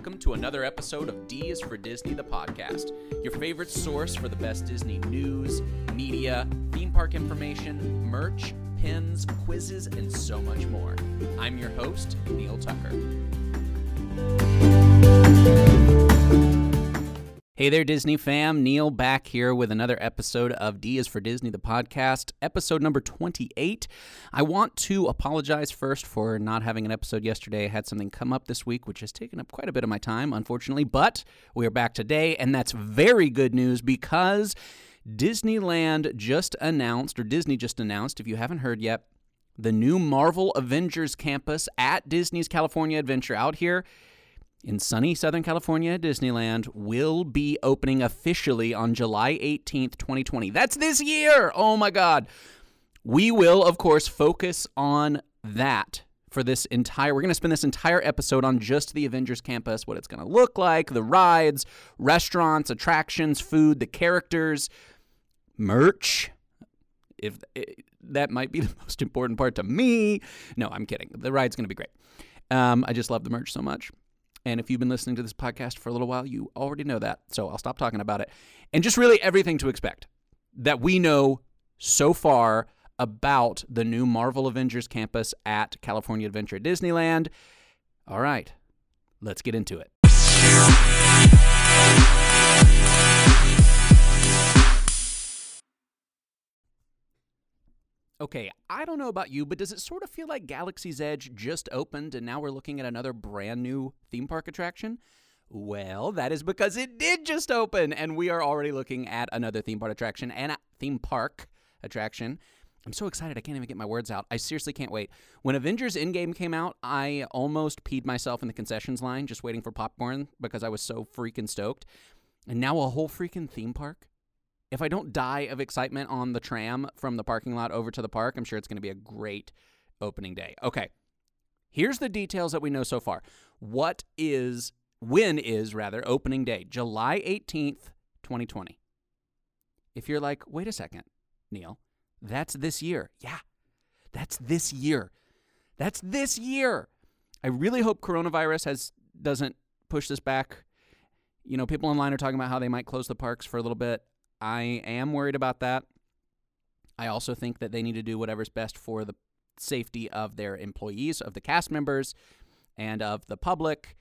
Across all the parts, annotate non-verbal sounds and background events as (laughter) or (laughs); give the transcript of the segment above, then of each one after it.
welcome to another episode of D is for Disney, the podcast, your favorite source for the best Disney news, media, theme park information, merch, pins, quizzes, and so much more. I'm your host, Neil Tucker. Hey there, Disney fam. Neil back here with another episode of D is for Disney, the podcast, episode number 28. I want to apologize first for not having an episode yesterday. I had something come up this week, which has taken up quite a bit of my time, unfortunately, but we are back today, and that's very good news because Disneyland just announced, or Disney just announced, if you haven't heard yet, the new Marvel Avengers campus at Disney's California Adventure out here in sunny Southern California, Disneyland will be opening officially on July 18th, 2020. That's this year! Oh my God. We will, of course, focus on that for this entire we're going to spend this entire episode on just the Avengers campus, what it's going to look like, the rides, restaurants, attractions, food, the characters, merch. If it, that might be the (laughs) most important part to me. No, I'm kidding. The ride's going to be great. Um, I just love the merch so much. And if you've been listening to this podcast for a little while, you already know that. So I'll stop talking about it. And just really everything to expect that we know so far about the new Marvel Avengers campus at California Adventure Disneyland. All right, let's get into it. Okay, I don't know about you, but does it sort of feel like Galaxy's Edge just opened and now we're looking at another brand new theme park attraction? Well, that is because it did just open and we are already looking at another theme park attraction and a theme park attraction. I'm so excited I can't even get my words out. I seriously can't wait. When Avengers Endgame came out, I almost peed myself in the concessions line just waiting for popcorn because I was so freaking stoked. And now a whole freaking theme park if I don't die of excitement on the tram from the parking lot over to the park, I'm sure it's going to be a great opening day. Okay. Here's the details that we know so far. What is when is rather opening day? July 18th, 2020. If you're like, "Wait a second, Neil, that's this year." Yeah. That's this year. That's this year. I really hope coronavirus has doesn't push this back. You know, people online are talking about how they might close the parks for a little bit. I am worried about that. I also think that they need to do whatever's best for the safety of their employees, of the cast members, and of the public.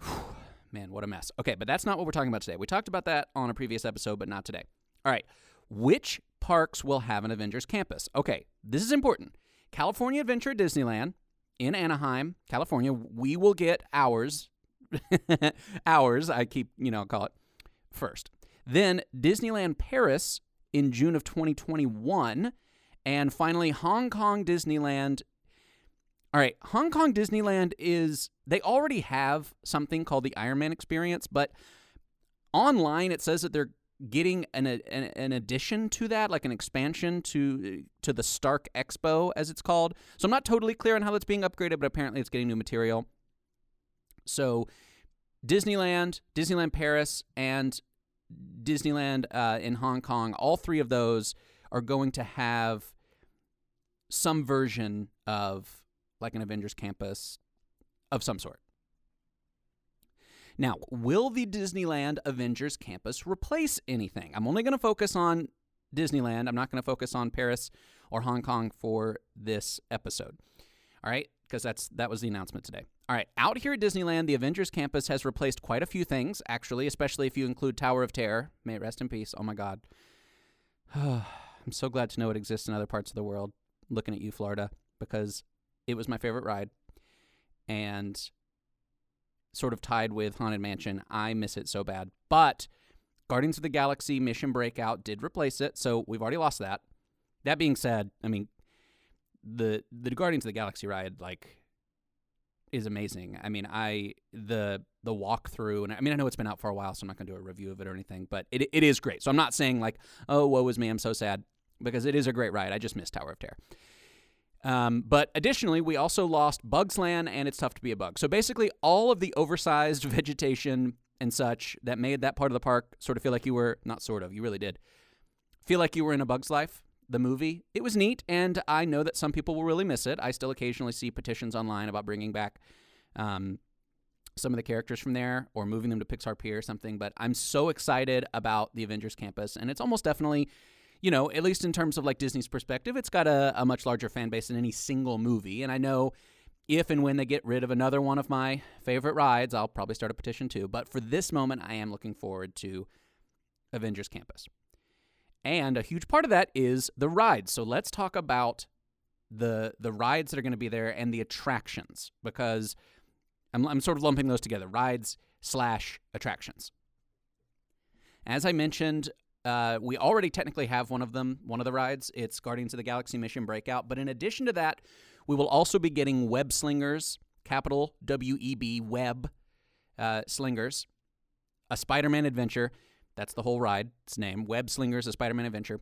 (sighs) Man, what a mess. Okay, but that's not what we're talking about today. We talked about that on a previous episode, but not today. All right. Which parks will have an Avengers campus? Okay, this is important. California Adventure Disneyland in Anaheim, California, we will get ours. (laughs) ours, I keep, you know, call it first. Then Disneyland Paris in June of 2021. And finally, Hong Kong Disneyland. All right, Hong Kong Disneyland is, they already have something called the Iron Man Experience, but online it says that they're getting an, an, an addition to that, like an expansion to to the Stark Expo, as it's called. So I'm not totally clear on how that's being upgraded, but apparently it's getting new material. So Disneyland, Disneyland Paris, and Disneyland uh, in Hong Kong, all three of those are going to have some version of like an Avengers campus of some sort. Now, will the Disneyland Avengers campus replace anything? I'm only going to focus on Disneyland. I'm not going to focus on Paris or Hong Kong for this episode. All right, because that's that was the announcement today. All right, out here at Disneyland, the Avengers campus has replaced quite a few things, actually, especially if you include Tower of Terror. May it rest in peace. Oh my God. (sighs) I'm so glad to know it exists in other parts of the world. Looking at you, Florida, because it was my favorite ride. And sort of tied with Haunted Mansion. I miss it so bad. But Guardians of the Galaxy Mission Breakout did replace it, so we've already lost that. That being said, I mean, the the Guardians of the Galaxy ride, like is amazing. I mean, I the the walkthrough, and I mean, I know it's been out for a while, so I'm not to do a review of it or anything, but it it is great. So I'm not saying like, oh, woe is me, I'm so sad, because it is a great ride. I just missed Tower of Terror. Um, but additionally, we also lost Bugs Land, and it's tough to be a bug. So basically, all of the oversized (laughs) vegetation and such that made that part of the park sort of feel like you were not sort of, you really did feel like you were in a Bug's Life the movie. It was neat, and I know that some people will really miss it. I still occasionally see petitions online about bringing back um, some of the characters from there or moving them to Pixar Pier or something. But I'm so excited about the Avengers campus, and it's almost definitely, you know, at least in terms of like Disney's perspective, it's got a, a much larger fan base than any single movie. And I know if and when they get rid of another one of my favorite rides, I'll probably start a petition too. But for this moment, I am looking forward to Avengers Campus. And a huge part of that is the rides. So let's talk about the the rides that are going to be there and the attractions because I'm, I'm sort of lumping those together rides slash attractions. As I mentioned, uh, we already technically have one of them, one of the rides. It's Guardians of the Galaxy Mission Breakout. But in addition to that, we will also be getting Web Slingers, capital W E B, Web uh, Slingers, a Spider Man adventure. That's the whole ride. Its name Web Slingers, a Spider Man adventure.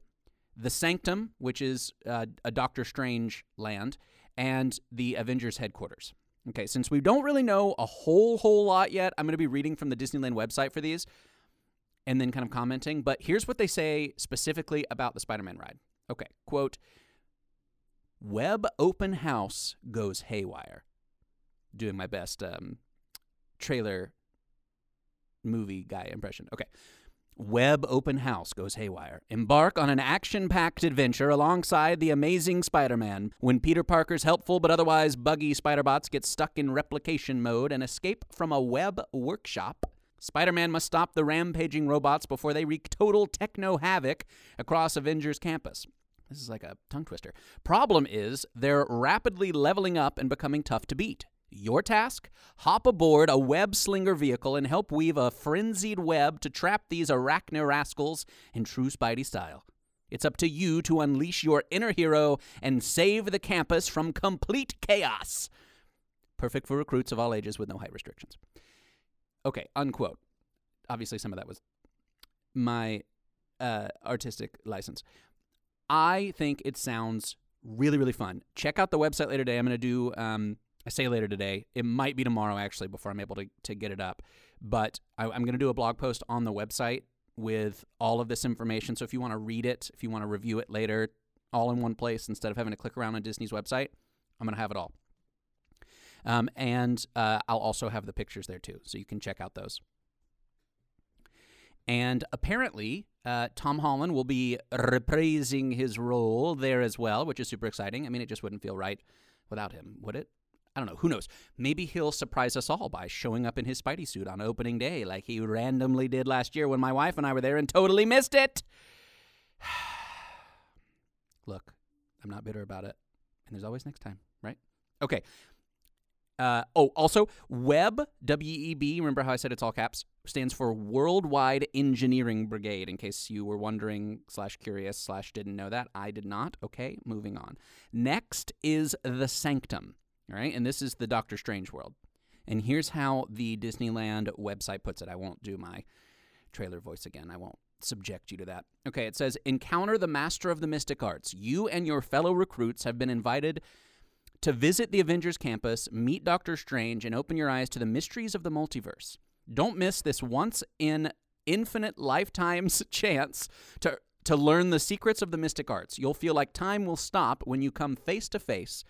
The Sanctum, which is uh, a Doctor Strange land, and the Avengers headquarters. Okay, since we don't really know a whole, whole lot yet, I'm going to be reading from the Disneyland website for these and then kind of commenting. But here's what they say specifically about the Spider Man ride. Okay, quote Web Open House goes haywire. Doing my best um, trailer movie guy impression. Okay. Web Open House goes haywire. Embark on an action packed adventure alongside the amazing Spider Man when Peter Parker's helpful but otherwise buggy Spider-Bots get stuck in replication mode and escape from a web workshop. Spider Man must stop the rampaging robots before they wreak total techno havoc across Avengers campus. This is like a tongue twister. Problem is, they're rapidly leveling up and becoming tough to beat. Your task? Hop aboard a web slinger vehicle and help weave a frenzied web to trap these arachne rascals in true Spidey style. It's up to you to unleash your inner hero and save the campus from complete chaos. Perfect for recruits of all ages with no height restrictions. Okay, unquote. Obviously, some of that was my uh, artistic license. I think it sounds really, really fun. Check out the website later today. I'm going to do, um, I say later today. It might be tomorrow, actually, before I'm able to, to get it up. But I, I'm going to do a blog post on the website with all of this information. So if you want to read it, if you want to review it later, all in one place instead of having to click around on Disney's website, I'm going to have it all. Um, and uh, I'll also have the pictures there too, so you can check out those. And apparently, uh, Tom Holland will be reprising his role there as well, which is super exciting. I mean, it just wouldn't feel right without him, would it? I don't know. Who knows? Maybe he'll surprise us all by showing up in his Spidey suit on opening day, like he randomly did last year when my wife and I were there and totally missed it. (sighs) Look, I'm not bitter about it. And there's always next time, right? Okay. Uh, oh, also, WEB, W E B, remember how I said it's all caps, stands for Worldwide Engineering Brigade, in case you were wondering, slash curious, slash didn't know that. I did not. Okay, moving on. Next is The Sanctum, all right? And this is the Doctor Strange world. And here's how the Disneyland website puts it. I won't do my trailer voice again. I won't subject you to that. Okay, it says Encounter the Master of the Mystic Arts. You and your fellow recruits have been invited to visit the Avengers campus, meet Doctor Strange, and open your eyes to the mysteries of the multiverse. Don't miss this once in infinite lifetimes (laughs) chance to to learn the secrets of the mystic arts. You'll feel like time will stop when you come face to face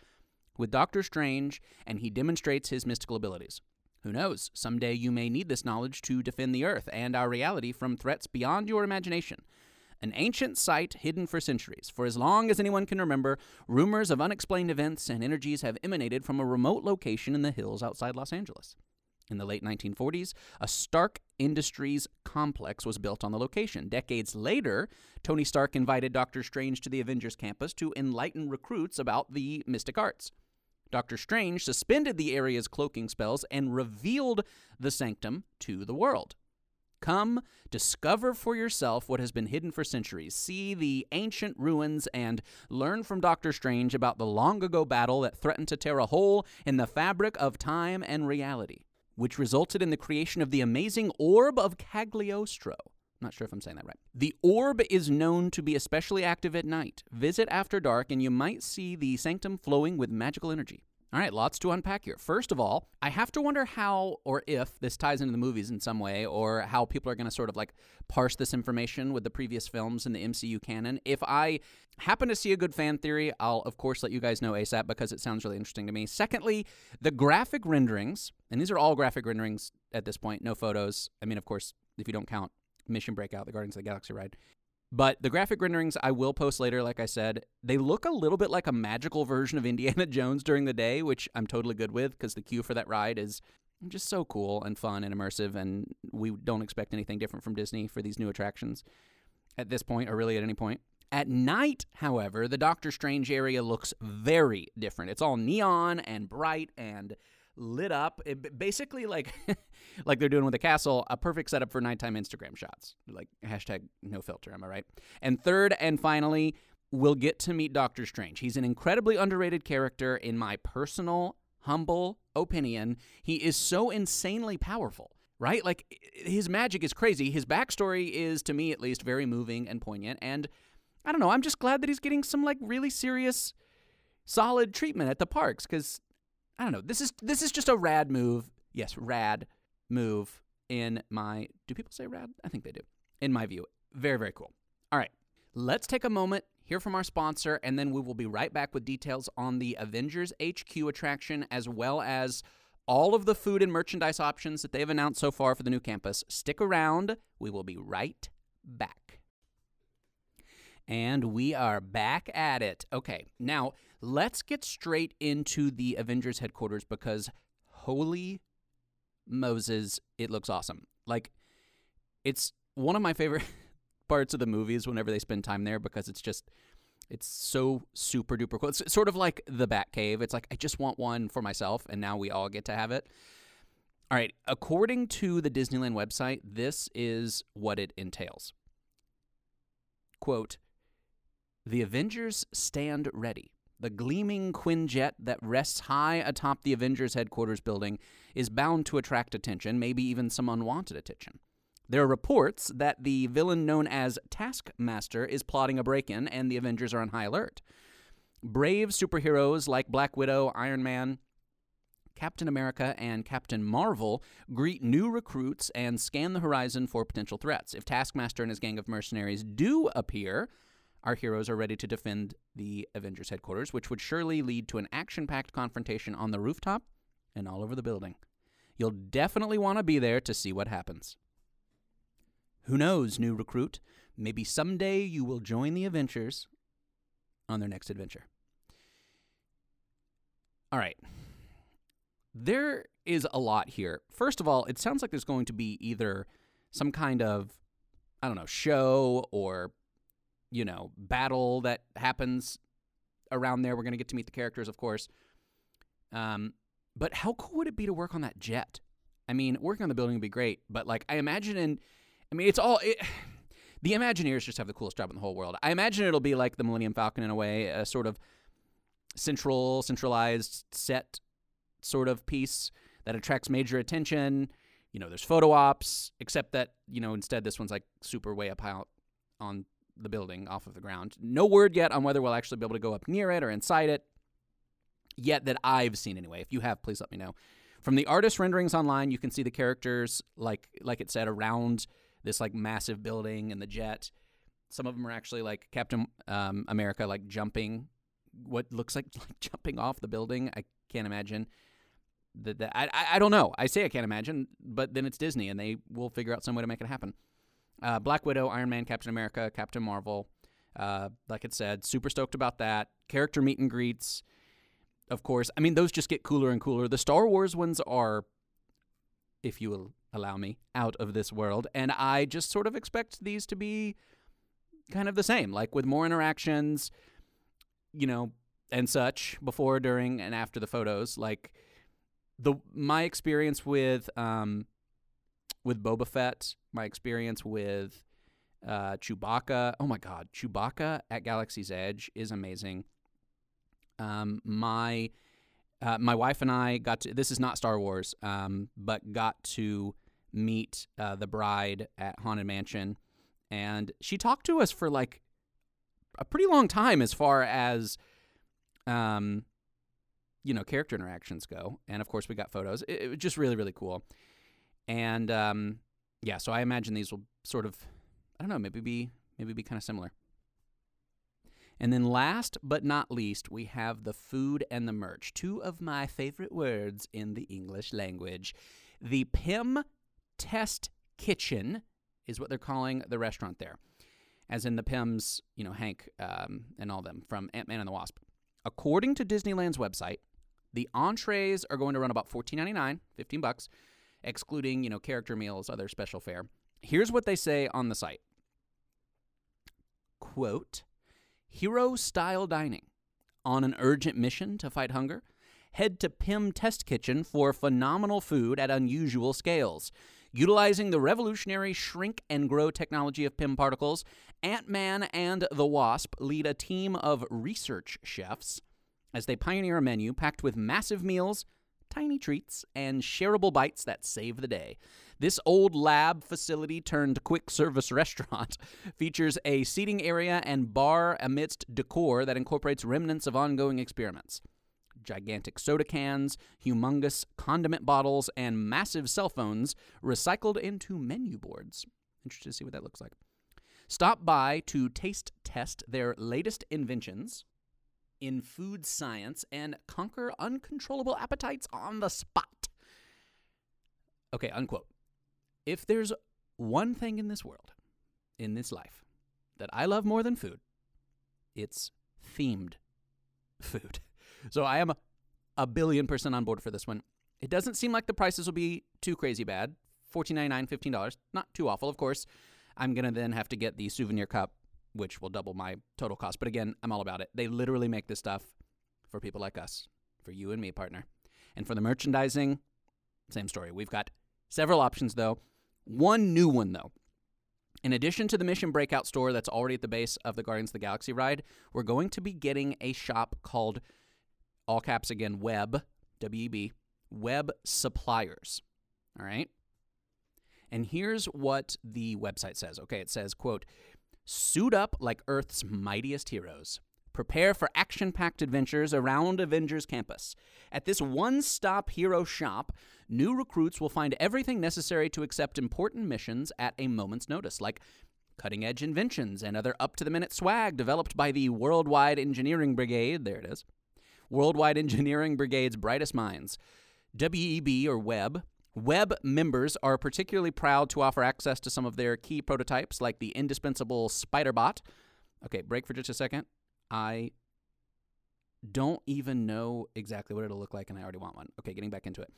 with Doctor Strange and he demonstrates his mystical abilities. Who knows? Someday you may need this knowledge to defend the Earth and our reality from threats beyond your imagination an ancient site hidden for centuries. For as long as anyone can remember, rumors of unexplained events and energies have emanated from a remote location in the hills outside Los Angeles. In the late 1940s, a Stark Industries complex was built on the location. Decades later, Tony Stark invited Doctor Strange to the Avengers campus to enlighten recruits about the mystic arts. Doctor Strange suspended the area's cloaking spells and revealed the sanctum to the world. Come, discover for yourself what has been hidden for centuries. See the ancient ruins and learn from Doctor Strange about the long ago battle that threatened to tear a hole in the fabric of time and reality, which resulted in the creation of the amazing Orb of Cagliostro. Not sure if I'm saying that right. The orb is known to be especially active at night. Visit after dark, and you might see the sanctum flowing with magical energy. All right, lots to unpack here. First of all, I have to wonder how or if this ties into the movies in some way, or how people are going to sort of like parse this information with the previous films in the MCU canon. If I happen to see a good fan theory, I'll of course let you guys know ASAP because it sounds really interesting to me. Secondly, the graphic renderings, and these are all graphic renderings at this point, no photos. I mean, of course, if you don't count Mission Breakout, the Guardians of the Galaxy ride. But the graphic renderings I will post later, like I said, they look a little bit like a magical version of (laughs) Indiana Jones during the day, which I'm totally good with because the queue for that ride is just so cool and fun and immersive, and we don't expect anything different from Disney for these new attractions at this point or really at any point. At night, however, the Doctor Strange area looks very different. It's all neon and bright and lit up. It, basically, like (laughs) like they're doing with the castle, a perfect setup for nighttime Instagram shots. Like hashtag no filter. Am I right? And third and finally, we'll get to meet Doctor Strange. He's an incredibly underrated character in my personal humble opinion. He is so insanely powerful. Right? Like, his magic is crazy. His backstory is, to me at least, very moving and poignant. And I don't know, I'm just glad that he's getting some, like, really serious, solid treatment at the parks because I don't know. This is this is just a rad move. Yes, rad move in my Do people say rad? I think they do. In my view. Very very cool. All right. Let's take a moment, hear from our sponsor, and then we will be right back with details on the Avengers HQ attraction as well as all of the food and merchandise options that they've announced so far for the new campus. Stick around. We will be right back. And we are back at it. Okay, now let's get straight into the Avengers headquarters because holy Moses, it looks awesome. Like, it's one of my favorite (laughs) parts of the movies whenever they spend time there because it's just. It's so super duper cool. It's sort of like the Batcave. It's like I just want one for myself, and now we all get to have it. All right, according to the Disneyland website, this is what it entails. Quote The Avengers stand ready. The gleaming Quinjet that rests high atop the Avengers headquarters building is bound to attract attention, maybe even some unwanted attention. There are reports that the villain known as Taskmaster is plotting a break in, and the Avengers are on high alert. Brave superheroes like Black Widow, Iron Man, Captain America, and Captain Marvel greet new recruits and scan the horizon for potential threats. If Taskmaster and his gang of mercenaries do appear, our heroes are ready to defend the Avengers headquarters, which would surely lead to an action packed confrontation on the rooftop and all over the building. You'll definitely want to be there to see what happens. Who knows, new recruit? Maybe someday you will join the Avengers on their next adventure. All right. There is a lot here. First of all, it sounds like there's going to be either some kind of, I don't know, show or you know, battle that happens around there. We're going to get to meet the characters, of course. Um, but how cool would it be to work on that jet? I mean, working on the building would be great, but like I imagine in, I mean, it's all. It, (sighs) the Imagineers just have the coolest job in the whole world. I imagine it'll be like the Millennium Falcon in a way, a sort of central, centralized set sort of piece that attracts major attention. You know, there's photo ops, except that you know instead this one's like super way up high on the building off of the ground. No word yet on whether we'll actually be able to go up near it or inside it, yet that I've seen anyway. If you have, please let me know. From the artist renderings online, you can see the characters like like it said around this like massive building and the jet. Some of them are actually like Captain um, America, like jumping, what looks like, (laughs) like jumping off the building. I can't imagine. That, I, I don't know. I say I can't imagine, but then it's Disney, and they will figure out some way to make it happen. Uh, Black Widow, Iron Man, Captain America, Captain Marvel. Uh, like I said, super stoked about that. Character meet and greets, of course. I mean, those just get cooler and cooler. The Star Wars ones are, if you will allow me, out of this world. And I just sort of expect these to be kind of the same, like with more interactions, you know, and such before, during, and after the photos. Like the my experience with um, with Boba Fett, my experience with uh, Chewbacca. Oh my God, Chewbacca at Galaxy's Edge is amazing. Um, my uh, my wife and I got to. This is not Star Wars, um, but got to meet uh, the bride at Haunted Mansion, and she talked to us for like a pretty long time as far as, um, you know character interactions go, and of course we got photos. It, it was just really really cool, and um, yeah. So I imagine these will sort of, I don't know, maybe be maybe be kind of similar. And then last but not least, we have the food and the merch, two of my favorite words in the English language. The Pym Test Kitchen is what they're calling the restaurant there, as in the Pyms, you know, Hank um, and all them from Ant Man and the Wasp. According to Disneyland's website, the entrees are going to run about $14.99, 15 bucks, excluding, you know, character meals, other special fare. Here's what they say on the site. Quote, hero style dining. On an urgent mission to fight hunger? Head to Pym Test Kitchen for phenomenal food at unusual scales. Utilizing the revolutionary shrink and grow technology of Pym particles, Ant Man and the Wasp lead a team of research chefs as they pioneer a menu packed with massive meals, tiny treats, and shareable bites that save the day. This old lab facility turned quick service (laughs) restaurant features a seating area and bar amidst decor that incorporates remnants of ongoing experiments. Gigantic soda cans, humongous condiment bottles, and massive cell phones recycled into menu boards. Interested to see what that looks like. Stop by to taste test their latest inventions in food science and conquer uncontrollable appetites on the spot. Okay, unquote. If there's one thing in this world, in this life, that I love more than food, it's themed food. (laughs) So I am a billion percent on board for this one. It doesn't seem like the prices will be too crazy bad. $14.99, $15. Not too awful, of course. I'm going to then have to get the souvenir cup, which will double my total cost. But again, I'm all about it. They literally make this stuff for people like us, for you and me, partner. And for the merchandising, same story. We've got several options, though. One new one, though. In addition to the Mission Breakout store that's already at the base of the Guardians of the Galaxy ride, we're going to be getting a shop called, all caps again, Web, W E B, Web Suppliers. All right? And here's what the website says. Okay, it says, quote, suit up like Earth's mightiest heroes. Prepare for action packed adventures around Avengers Campus. At this one stop hero shop, new recruits will find everything necessary to accept important missions at a moment's notice, like cutting edge inventions and other up to the minute swag developed by the Worldwide Engineering Brigade. There it is. Worldwide Engineering Brigade's brightest minds. WEB or Web. Web members are particularly proud to offer access to some of their key prototypes, like the indispensable Spiderbot. Okay, break for just a second. I don't even know exactly what it'll look like, and I already want one. Okay, getting back into it.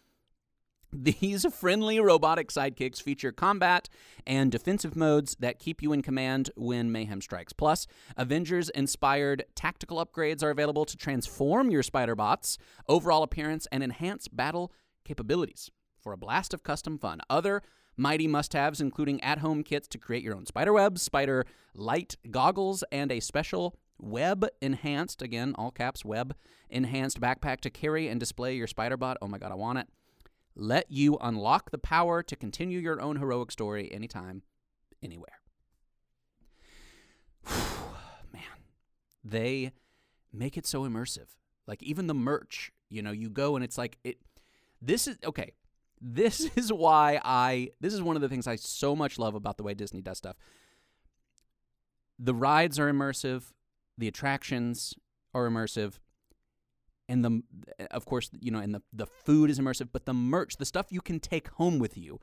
These (laughs) friendly robotic sidekicks feature combat and defensive modes that keep you in command when mayhem strikes. Plus, Avengers inspired tactical upgrades are available to transform your spider bots' overall appearance and enhance battle capabilities for a blast of custom fun. Other mighty must haves, including at home kits to create your own spider webs, spider light goggles, and a special web enhanced, again, all caps, web enhanced backpack to carry and display your spider bot. Oh my god, I want it let you unlock the power to continue your own heroic story anytime, anywhere. (sighs) Man, they make it so immersive. Like even the merch, you know, you go and it's like it this is okay. This (laughs) is why I this is one of the things I so much love about the way Disney does stuff. The rides are immersive, the attractions are immersive, and the of course you know and the the food is immersive but the merch the stuff you can take home with you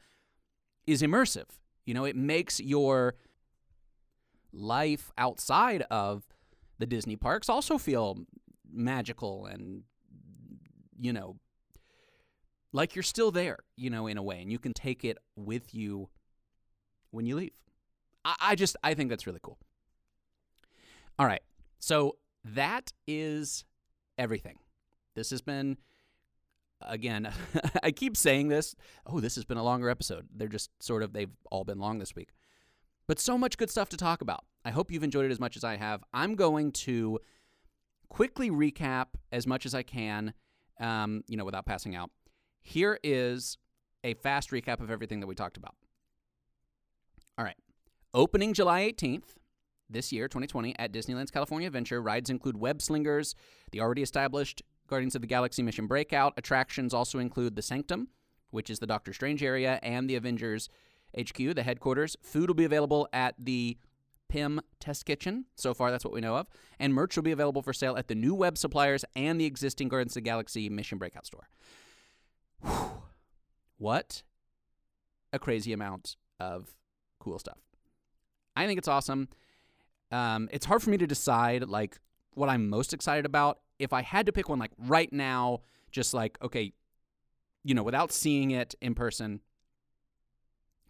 is immersive you know it makes your life outside of the Disney parks also feel magical and you know like you're still there you know in a way and you can take it with you when you leave I, I just I think that's really cool all right so that is everything this has been, again, (laughs) I keep saying this. Oh, this has been a longer episode. They're just sort of, they've all been long this week. But so much good stuff to talk about. I hope you've enjoyed it as much as I have. I'm going to quickly recap as much as I can, um, you know, without passing out. Here is a fast recap of everything that we talked about. All right. Opening July 18th, this year, 2020, at Disneyland's California Adventure, rides include Web Slingers, the already established Guardians of the Galaxy Mission Breakout. Attractions also include the Sanctum, which is the Doctor Strange area, and the Avengers HQ, the headquarters. Food will be available at the Pym Test Kitchen. So far, that's what we know of. And merch will be available for sale at the new web suppliers and the existing Guardians of the Galaxy Mission Breakout store. What a crazy amount of cool stuff. I think it's awesome. Um, it's hard for me to decide like what I'm most excited about. If I had to pick one like right now, just like okay, you know, without seeing it in person,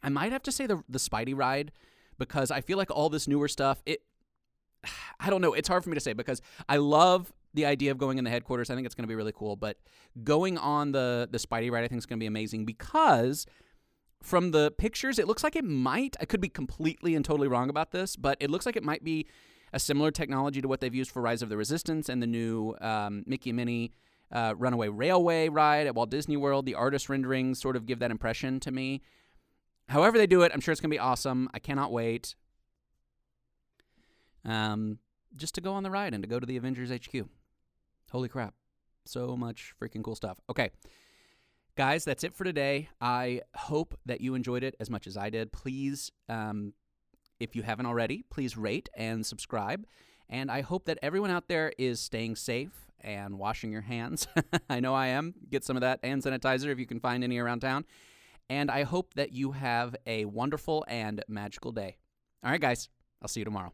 I might have to say the the Spidey ride because I feel like all this newer stuff, it (sighs) I don't know, it's hard for me to say because I love the idea of going in the headquarters. I think it's going to be really cool, but going on the the Spidey ride I think is going to be amazing because from the pictures it looks like it might I could be completely and totally wrong about this, but it looks like it might be a similar technology to what they've used for Rise of the Resistance and the new um, Mickey and Minnie uh, Runaway Railway ride at Walt Disney World. The artist renderings sort of give that impression to me. However they do it, I'm sure it's going to be awesome. I cannot wait. Um, just to go on the ride and to go to the Avengers HQ. Holy crap. So much freaking cool stuff. Okay. Guys, that's it for today. I hope that you enjoyed it as much as I did. Please, um, if you haven't already, please rate and subscribe. And I hope that everyone out there is staying safe and washing your hands. (laughs) I know I am. Get some of that hand sanitizer if you can find any around town. And I hope that you have a wonderful and magical day. All right, guys, I'll see you tomorrow.